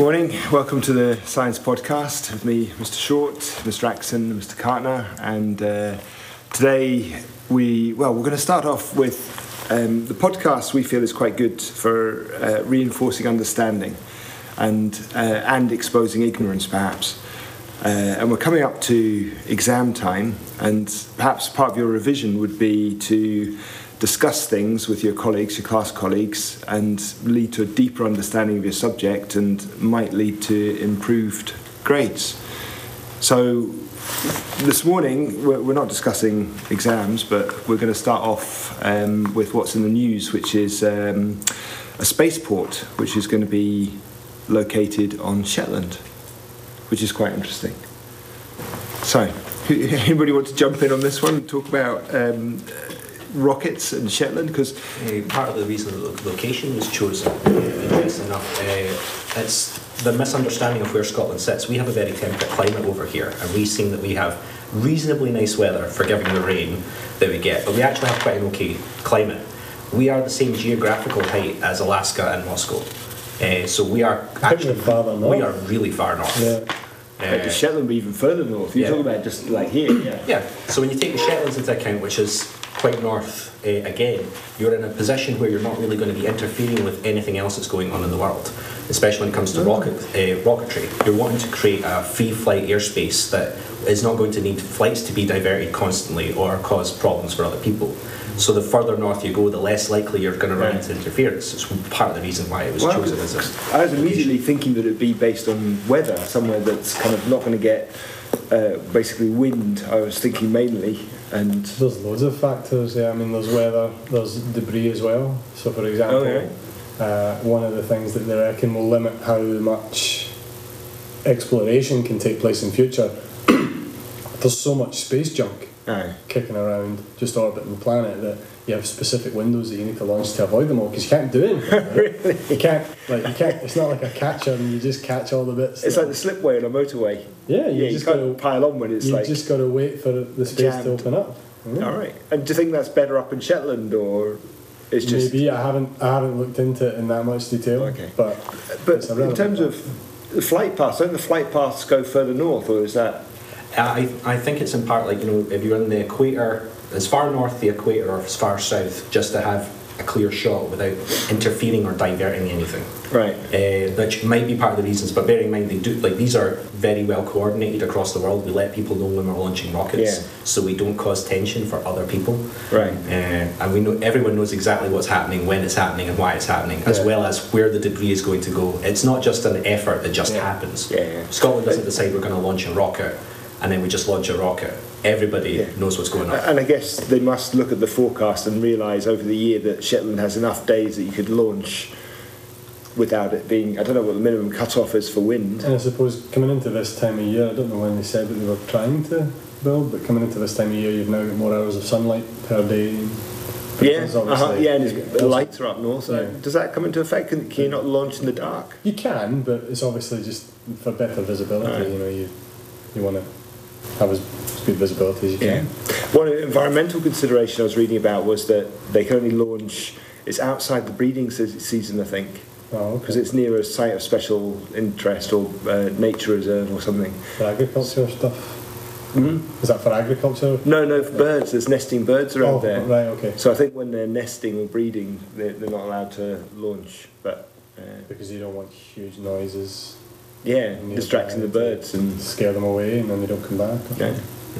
Good morning, welcome to the Science Podcast with me, Mr. Short, Mr. Axon, Mr. Cartner, and uh, today we well we're going to start off with um, the podcast we feel is quite good for uh, reinforcing understanding and uh, and exposing ignorance perhaps. Uh, and we're coming up to exam time, and perhaps part of your revision would be to discuss things with your colleagues, your class colleagues, and lead to a deeper understanding of your subject and might lead to improved grades. So, this morning we're, not discussing exams, but we're going to start off um, with what's in the news, which is um, a spaceport which is going to be located on Shetland which is quite interesting. So, anybody want to jump in on this one and talk about um, rockets in Shetland? Because uh, part of the reason the location was chosen, interesting enough, uh, it's the misunderstanding of where Scotland sits. We have a very temperate climate over here, and we seem that we have reasonably nice weather, for forgiving the rain that we get, but we actually have quite an okay climate. We are the same geographical height as Alaska and Moscow. Uh, so we are actually farther north. we are really far north. Yeah. uh, does Shetland be even further north? You're yeah. talking about just like here, yeah. Yeah. So when you take the Shetlands into account, which is quite north uh, again, you're in a position where you're not really going to be interfering with anything else that's going on in the world, especially when it comes to rocket uh, rocketry. You're wanting to create a free flight airspace that is not going to need flights to be diverted constantly or cause problems for other people. So the further north you go, the less likely you're going to run into interference. It's part of the reason why it was Well, chosen as a. I was immediately thinking that it'd be based on weather, somewhere that's kind of not going to get uh, basically wind. I was thinking mainly, and There's loads of factors, yeah. I mean, there's weather, there's debris as well. So, for example, Oh, uh, one of the things that they reckon will limit how much exploration can take place in future, there's so much space junk Aye. kicking around just orbiting the planet that you have specific windows that you need to launch to avoid them all because you can't do anything. really? You can't, like, you can't, it's not like a catcher and you just catch all the bits. it's like the slipway on a motorway. yeah, you yeah, you just can't gotta, pile on when it's you like. just got to wait for the space jammed. to open up. Yeah. All right. And do you think that's better up in Shetland, or it's just? Maybe I haven't I haven't looked into it in that much detail. Okay. But But in terms of the flight paths, don't the flight paths go further north, or is that? I, I think it's in part like, you know, if you're in the equator, as far north the equator or as far south, just to have a clear shot without interfering or diverting anything. Right. Uh, which might be part of the reasons, but bear in mind they do like these are very well coordinated across the world. We let people know when we're launching rockets, Yeah. so we don't cause tension for other people. Right. Uh, and we know everyone knows exactly what's happening, when it's happening, and why it's happening, as Yeah. well as where the debris is going to go. It's not just an effort that just Yeah. happens. Yeah, yeah. Scotland doesn't decide we're going to launch a rocket, and then we just launch a rocket. Everybody Yeah. knows what's going on. And I guess they must look at the forecast and realise over the year that Shetland has enough days that you could launch without it being. I don't know what the minimum cut-off is for wind. and I suppose coming into this time of year, I don't know when they said that they were trying to build, but coming into this time of year, you've now got more hours of sunlight per day. Yeah, Because uh-huh, yeah, and it's, the lights are up north. So Yeah. Does that come into effect? Can, can you not launch in the dark? You can, but it's obviously just for better visibility. Right. You know, you you want to have as good visibility as you can. One environmental consideration I was reading about was that they can only launch. It's outside the breeding season, I think, Oh, because okay. it's near a site of special interest or uh, nature reserve or something. For agriculture stuff. Mm? Is that for agriculture? No, no, for birds. There's nesting birds around oh, there. right, okay. So I think when they're nesting or breeding, they're, they're not allowed to launch. But uh, Because you don't want huge noises yeah, distracting the birds and scare them away, and then they don't come back. yeah.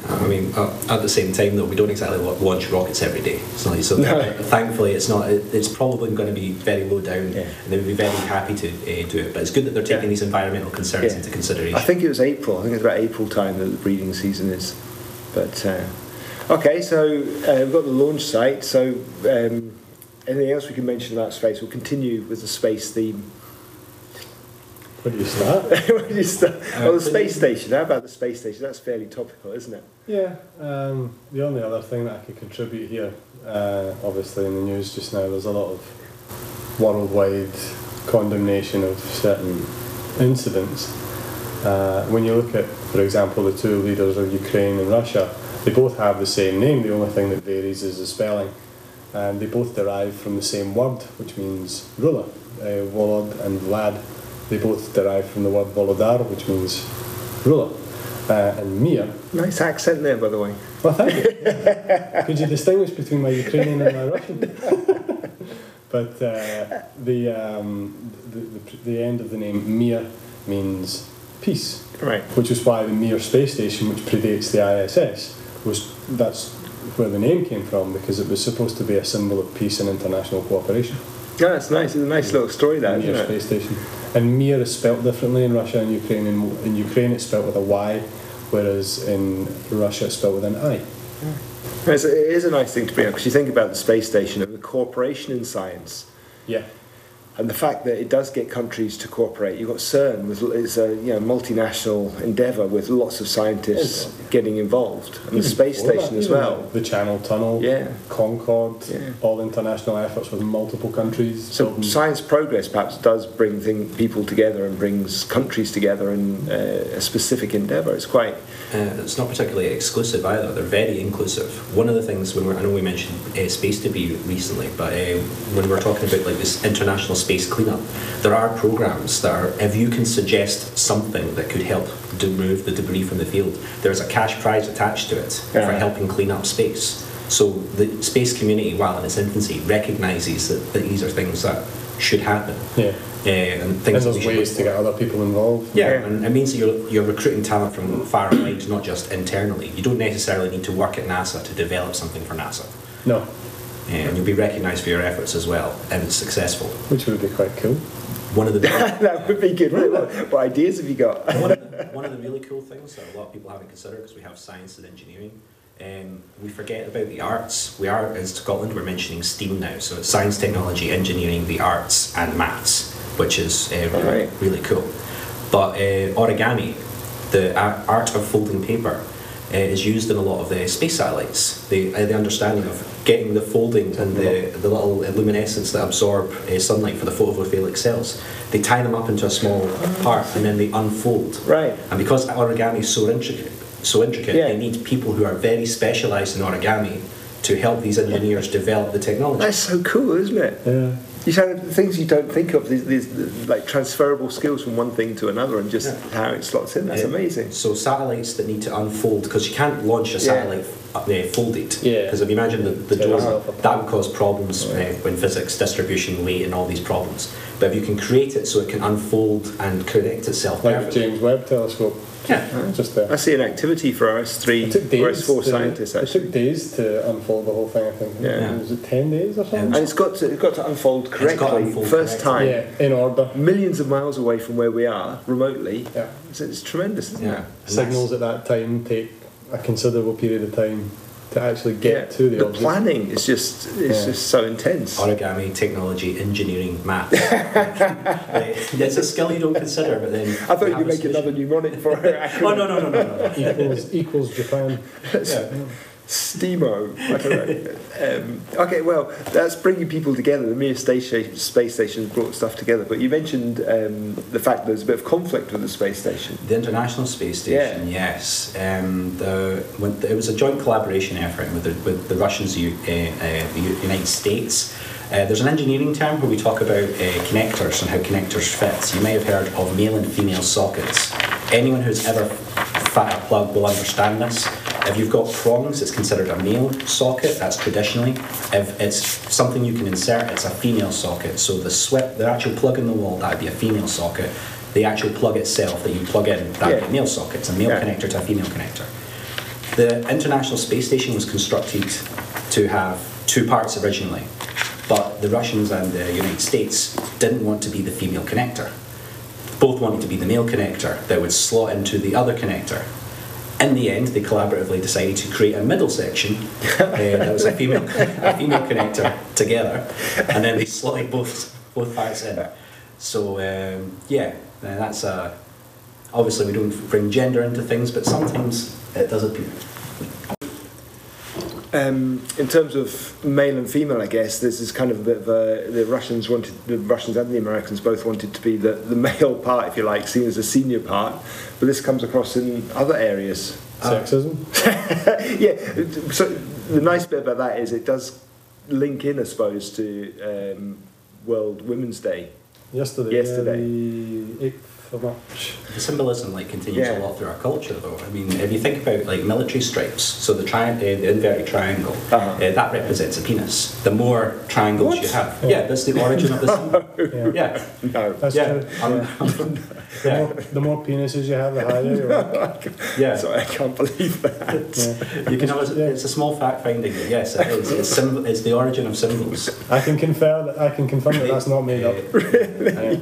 I mean, uh, at the same time, though, we don't exactly launch rockets every day. So, so No. thankfully, it's not. It's probably going to be very low down, Yeah. and they would be very happy to uh, do it. But it's good that they're taking Yeah. these environmental concerns Yeah. into consideration. I think it was April. I think it's about April time that the breeding season is. But uh, okay, so uh, we've got the launch site. So um, anything else we can mention about space? We'll continue with the space theme. Where do you start? Where do you start? well, the space station. How about the space station? That's fairly topical, isn't it? yeah, um, the only other thing that I could contribute here, uh, obviously in the news just now, there's a lot of worldwide condemnation of certain incidents. Uh, when you look at, for example, the two leaders of Ukraine and Russia, they both have the same name. The only thing that varies is the spelling. And they both derive from the same word, which means ruler, uh, Volod and Vlad. They both derive from the word Volodar, which means ruler. Uh, and Mir, Nice accent there, by the way. well, thank you. Could you distinguish between my Ukrainian and my Russian? but uh, the, um, the, the, the end of the name Mir means peace, Right. which is why the Mir space station, which predates the ISS, was that's where the name came from because it was supposed to be a symbol of peace and international cooperation. Yeah, it's nice. It's a nice little story, that, Mir isn't it? space station. And Mir is spelt differently in Russia and Ukraine. In, in Ukraine, it's spelt with a Y, whereas in Russia, it's spelt with an I. It's a, it is a nice thing to bring up because you think about the space station and the cooperation in science. Yeah. And the fact that it does get countries to cooperate. You've got CERN, with, it's a you know, multinational endeavour with lots of scientists Yes. getting involved. And the space Before that, station as even well. The Channel Tunnel, Yeah. Concorde, Yeah. all international efforts with multiple countries. So building- science progress perhaps does bring thing, people together and brings countries together in uh, a specific endeavour. It's quite Uh, it's not particularly exclusive either. They're very inclusive. One of the things when we're, I know we mentioned uh, space to be recently, but uh, when we're talking about like this international space cleanup, there are programs that are. If you can suggest something that could help remove the debris from the field, there's a cash prize attached to it for helping clean up space. So the space community, while in its infancy, recognises that, that these are things that should happen. yeah. Uh, and And things that we there's ways to get other people involved. Yeah, Yeah. and it means that you're, you're recruiting talent from far and wide, not just internally. You don't necessarily need to work at NASA to develop something for NASA. No, And you'll be recognised for your efforts as well and it's successful. which would be quite cool. One of the that would be good. What, what ideas have you got? one, of the, one of the really cool things that a lot of people haven't considered because we have science and engineering. Um, we forget about the arts. We are in Scotland. We're mentioning STEAM now, so it's science, technology, engineering, the arts, and maths, which is uh, really, Right. really cool. But uh, origami, the art of folding paper, uh, is used in a lot of the space satellites. The, uh, the understanding of getting the folding and the, the little luminescence that absorb uh, sunlight for the photovoltaic cells, they tie them up into a small part and then they unfold. Right. And because origami is so intricate, so intricate, Yeah. they need people who are very specialised in origami to help these engineers develop the technology. That's so cool, isn't it? Yeah. You kind things you don't think of these, these like transferable skills from one thing to another, and just Yeah. how it slots in. That's Uh, amazing. So satellites that need to unfold because you can't launch a satellite uh, folded. Yeah. Because if you imagine the, the Tear door, that would cause problems uh, in physics, distribution, weight, and all these problems. But if you can create it so it can unfold and connect itself Like the perfectly. James Webb Telescope. Yeah. Just there. I see an activity for us three It took or us four to- scientists It actually. took days to unfold the whole thing. I think. Yeah. Was it ten days or something? And it's got to it's got to unfold got to correctly unfold first correctly. time. yeah, in order. Millions of miles away from where we are, remotely. Yeah. It's, it's tremendous, isn't Yeah. it? And Signals at that time take a considerable period of time to actually get Yeah. to the, the object. planning is just it's Yeah. just so intense. Origami, technology, engineering, maths. Uh, it's a skill you don't consider, but then. I thought you you'd make solution. another mnemonic for it. Oh, no, no, no, no, no. no. equals equals Japan. Steamo. I don't know. Um, okay, well, that's bringing people together. The Mir space station, space station brought stuff together. But you mentioned um, the fact there's a bit of conflict with the space station. The International Space Station, yeah. yes. Um, the, when, it was a joint collaboration effort with the, with the Russians, U, uh, uh, the United States. Uh, there's an engineering term where we talk about uh, connectors and how connectors fit. You may have heard of male and female sockets. Anyone who's ever fat a plug will understand this. If you've got prongs, it's considered a male socket. That's traditionally. If it's something you can insert, it's a female socket. So the sweat, the actual plug in the wall, that'd be a female socket. The actual plug itself that you plug in, that'd be Yeah. a male socket. It's a male Yeah. connector to a female connector. The International Space Station was constructed to have two parts originally, but the Russians and the United States didn't want to be the female connector. Both wanted to be the male connector that would slot into the other connector. In the end, they collaboratively decided to create a middle section uh, that was a female, a female connector together, and then they slotted both both parts in. So um, yeah, uh, that's a. Obviously, we don't bring gender into things, but sometimes it does appear. Um, in terms of male and female, I guess this is kind of a bit of a, the Russians wanted the Russians and the Americans both wanted to be the, the male part, if you like, seen as the senior part, but this comes across in other areas. Uh, Sexism. yeah. So the nice bit about that is it does link in, I suppose, to um, World Women's Day. Yesterday. Yesterday. Yeah, the 8th so much. The symbolism like continues yeah. a lot through our culture, though. I mean, if you think about like military stripes, so the, tri- uh, the inverted triangle, uh-huh. uh, that represents a penis. The more triangles what? you have, yeah. yeah. that's the origin of the oh, symbol. yeah. yeah, no, that's um, um, yeah. true. The, more, the, more, penises you have, the higher. You're yeah, so I can't believe that. You can have It's a small fact finding. but yes, it is. It's, it's the origin of symbols. I can confirm. That, I can confirm that that's not made up. Really?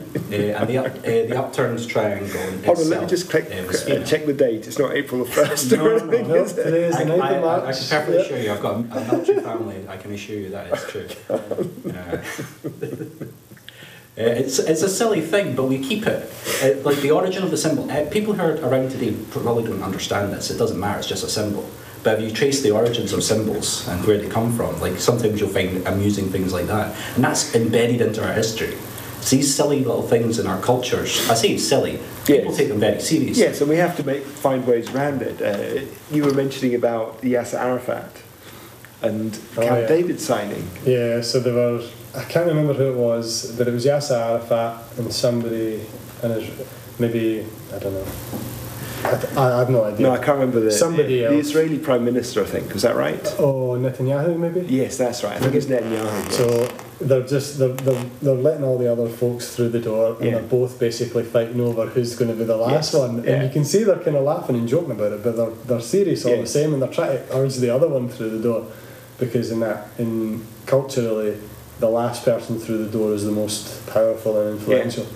and the, uh, the upturned triangle Hold on, let me just click, uh, was female. check the date. It's not April the 1st No, or no, anything, No, is it? today is I, the 9th I, of I, I can perfectly Yeah. assure you, I've got a, a military family. I can assure you that is true. Uh, uh, it's, it's a silly thing, but we keep it. Uh, like the origin of the symbol. Uh, people who are around today probably don't understand this. It doesn't matter. It's just a symbol. But if you trace the origins of symbols and where they come from, like sometimes you'll find amusing things like that, and that's embedded into our history. It's these silly little things in our cultures. I say silly. People Yes. take them very seriously. Yes, and we have to make find ways around it. Uh, you were mentioning about Yasser Arafat and Oh, Camp yeah. David signing. Yeah, so there were, I can't remember who it was, but it was Yasser Arafat and somebody, and maybe, I don't know. I, th- I have no idea. No, I can't remember the Somebody the else. Israeli Prime Minister. I think Is that right? Oh, Netanyahu maybe? Yes, that's right. I think it's Netanyahu. So they're just they're, they're, they're letting all the other folks through the door, and Yeah. they're both basically fighting over who's going to be the last Yes, one. yeah. And you can see they're kind of laughing and joking about it, but they're they're serious all the same, and they're trying to urge the other one through the door, because in that in culturally, the last person through the door is the most powerful and influential.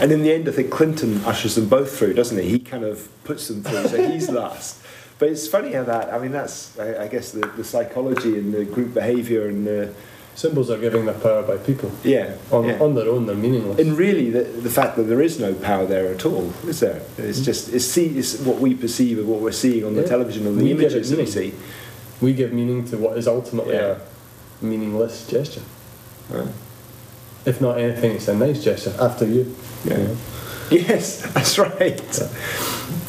And in the end, I think Clinton ushers them both through, doesn't he? He kind of puts them through, so he's last. But it's funny how that, I mean, that's, I, I guess, the, the psychology and the group behaviour and the, Symbols are giving their power by people. yeah. On, yeah. on their own, they're meaningless. and really, the, the fact that there is no power there at all, is there? It's just, it's, see, it's what we perceive of what we're seeing on the Yeah. television, on the We images that we see. we give meaning to what is ultimately Yeah. a meaningless gesture. Right. If not anything, it's a nice gesture after you. Yeah. you know. Yes, that's right.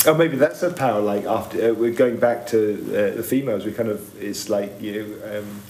Or maybe that's a power. Like after uh, we're going back to uh, the females, we kind of it's like you um,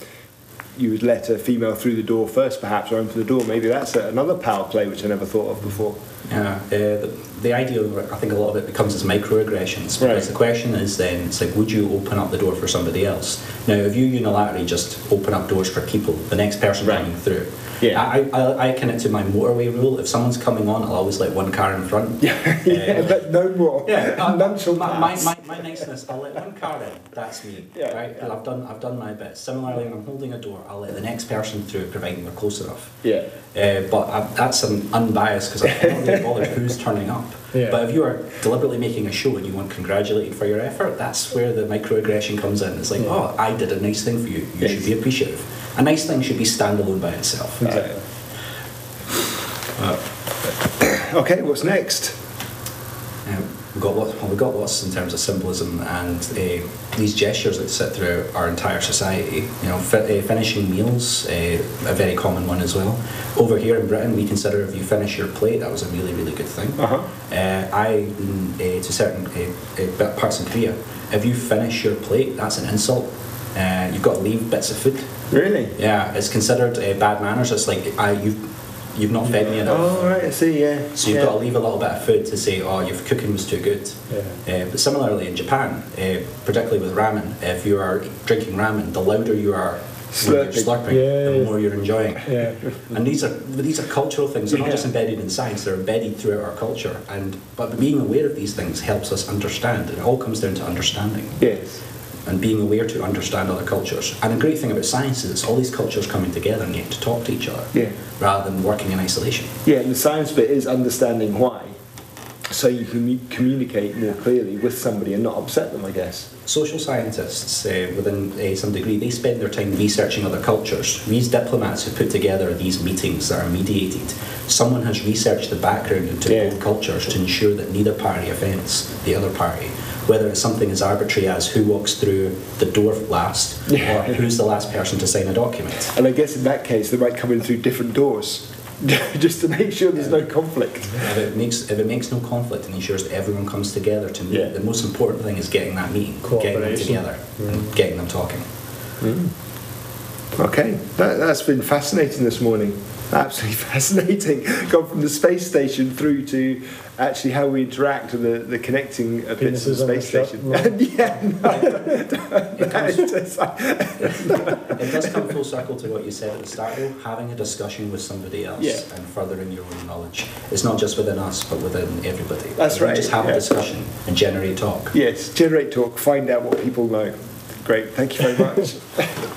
you would let a female through the door first, perhaps, or open the door. Maybe that's a, another power play which I never thought of before. Yeah, uh, the, idea of it, I think a lot of it becomes as microaggressions. Right. Because the question is then, it's like, would you open up the door for somebody else? Now, if you unilaterally just open up doors for people, the next person Right. coming through, Yeah. I, I, I it to my motorway rule. If someone's coming on, I'll always let one car in front. yeah, but no more. Yeah, uh, none shall my, my, my, my niceness, I'll let one car in, that's me, Yeah, right? yeah. I've done, I've done my bit. Similarly, when I'm holding a door, I'll let the next person through, providing they're close enough. Yeah. Uh, but I, that's an unbiased because I'm not really bothered who's turning up. Yeah. But if you are deliberately making a show and you want congratulated for your effort, that's where the microaggression comes in. It's like, Yeah. oh, I did a nice thing for you. You Yes. should be appreciative. A nice thing should be standalone by itself. Exactly. Uh, okay, what's next? We've got lots, well, we've got lots in terms of symbolism and uh, these gestures that sit throughout our entire society. You know, fi- uh, finishing meals, uh, a very common one as well. Over here in Britain, we consider if you finish your plate, that was a really, really good thing. Uh huh. Uh, I, uh, to certain uh, uh, parts in Korea, if you finish your plate, that's an insult. Uh, you've got to leave bits of food. Really? Yeah, it's considered uh, bad manners. It's like I, you've, you've not fed me enough. Oh right, I see. Yeah. So you've yeah. got to leave a little bit of food to say, oh, your cooking was too good. Yeah. Uh, but similarly in Japan, uh, particularly with ramen, if you are drinking ramen, the louder you are Slurping. slurping, Yeah. the more you're enjoying. Yeah. And these are these are cultural things. They're not Yeah. just embedded in science; they're embedded throughout our culture. And but being aware of these things helps us understand. It all comes down to understanding Yes. And being aware to understand other cultures. And the great thing about science is it's all these cultures coming together and getting to talk to each other Yeah. rather than working in isolation. Yeah, and the science bit is understanding why, so you can communicate more clearly with somebody and not upset them. I guess. Social scientists, uh, within uh, some degree, they spend their time researching other cultures. These diplomats who put together these meetings that are mediated, someone has researched the background into Yeah. both cultures to ensure that neither party offends the other party. Whether it's something as arbitrary as who walks through the door last, Yeah. or who's the last person to sign a document. And I guess in that case, they might come in through different doors, just to make sure there's no conflict. If it makes if it makes no conflict and ensures that everyone comes together to meet, Yeah. the most important thing is getting that meeting, getting them Cooperation. together, and getting them talking. Mm. Okay, that, that's been fascinating this morning. Absolutely fascinating. Gone from the space station through to actually how we interact and the, the connecting uh, bits of the on the space station. no. yeah, no. It comes- It's just like- It does come full circle to what you said at the start, though. Having a discussion with somebody else Yeah. and furthering your own knowledge. It's not just within us, but within everybody. That's If we right, Just have yeah. a discussion and generate talk. yes, generate talk, find out what people know. Great, thank you very much.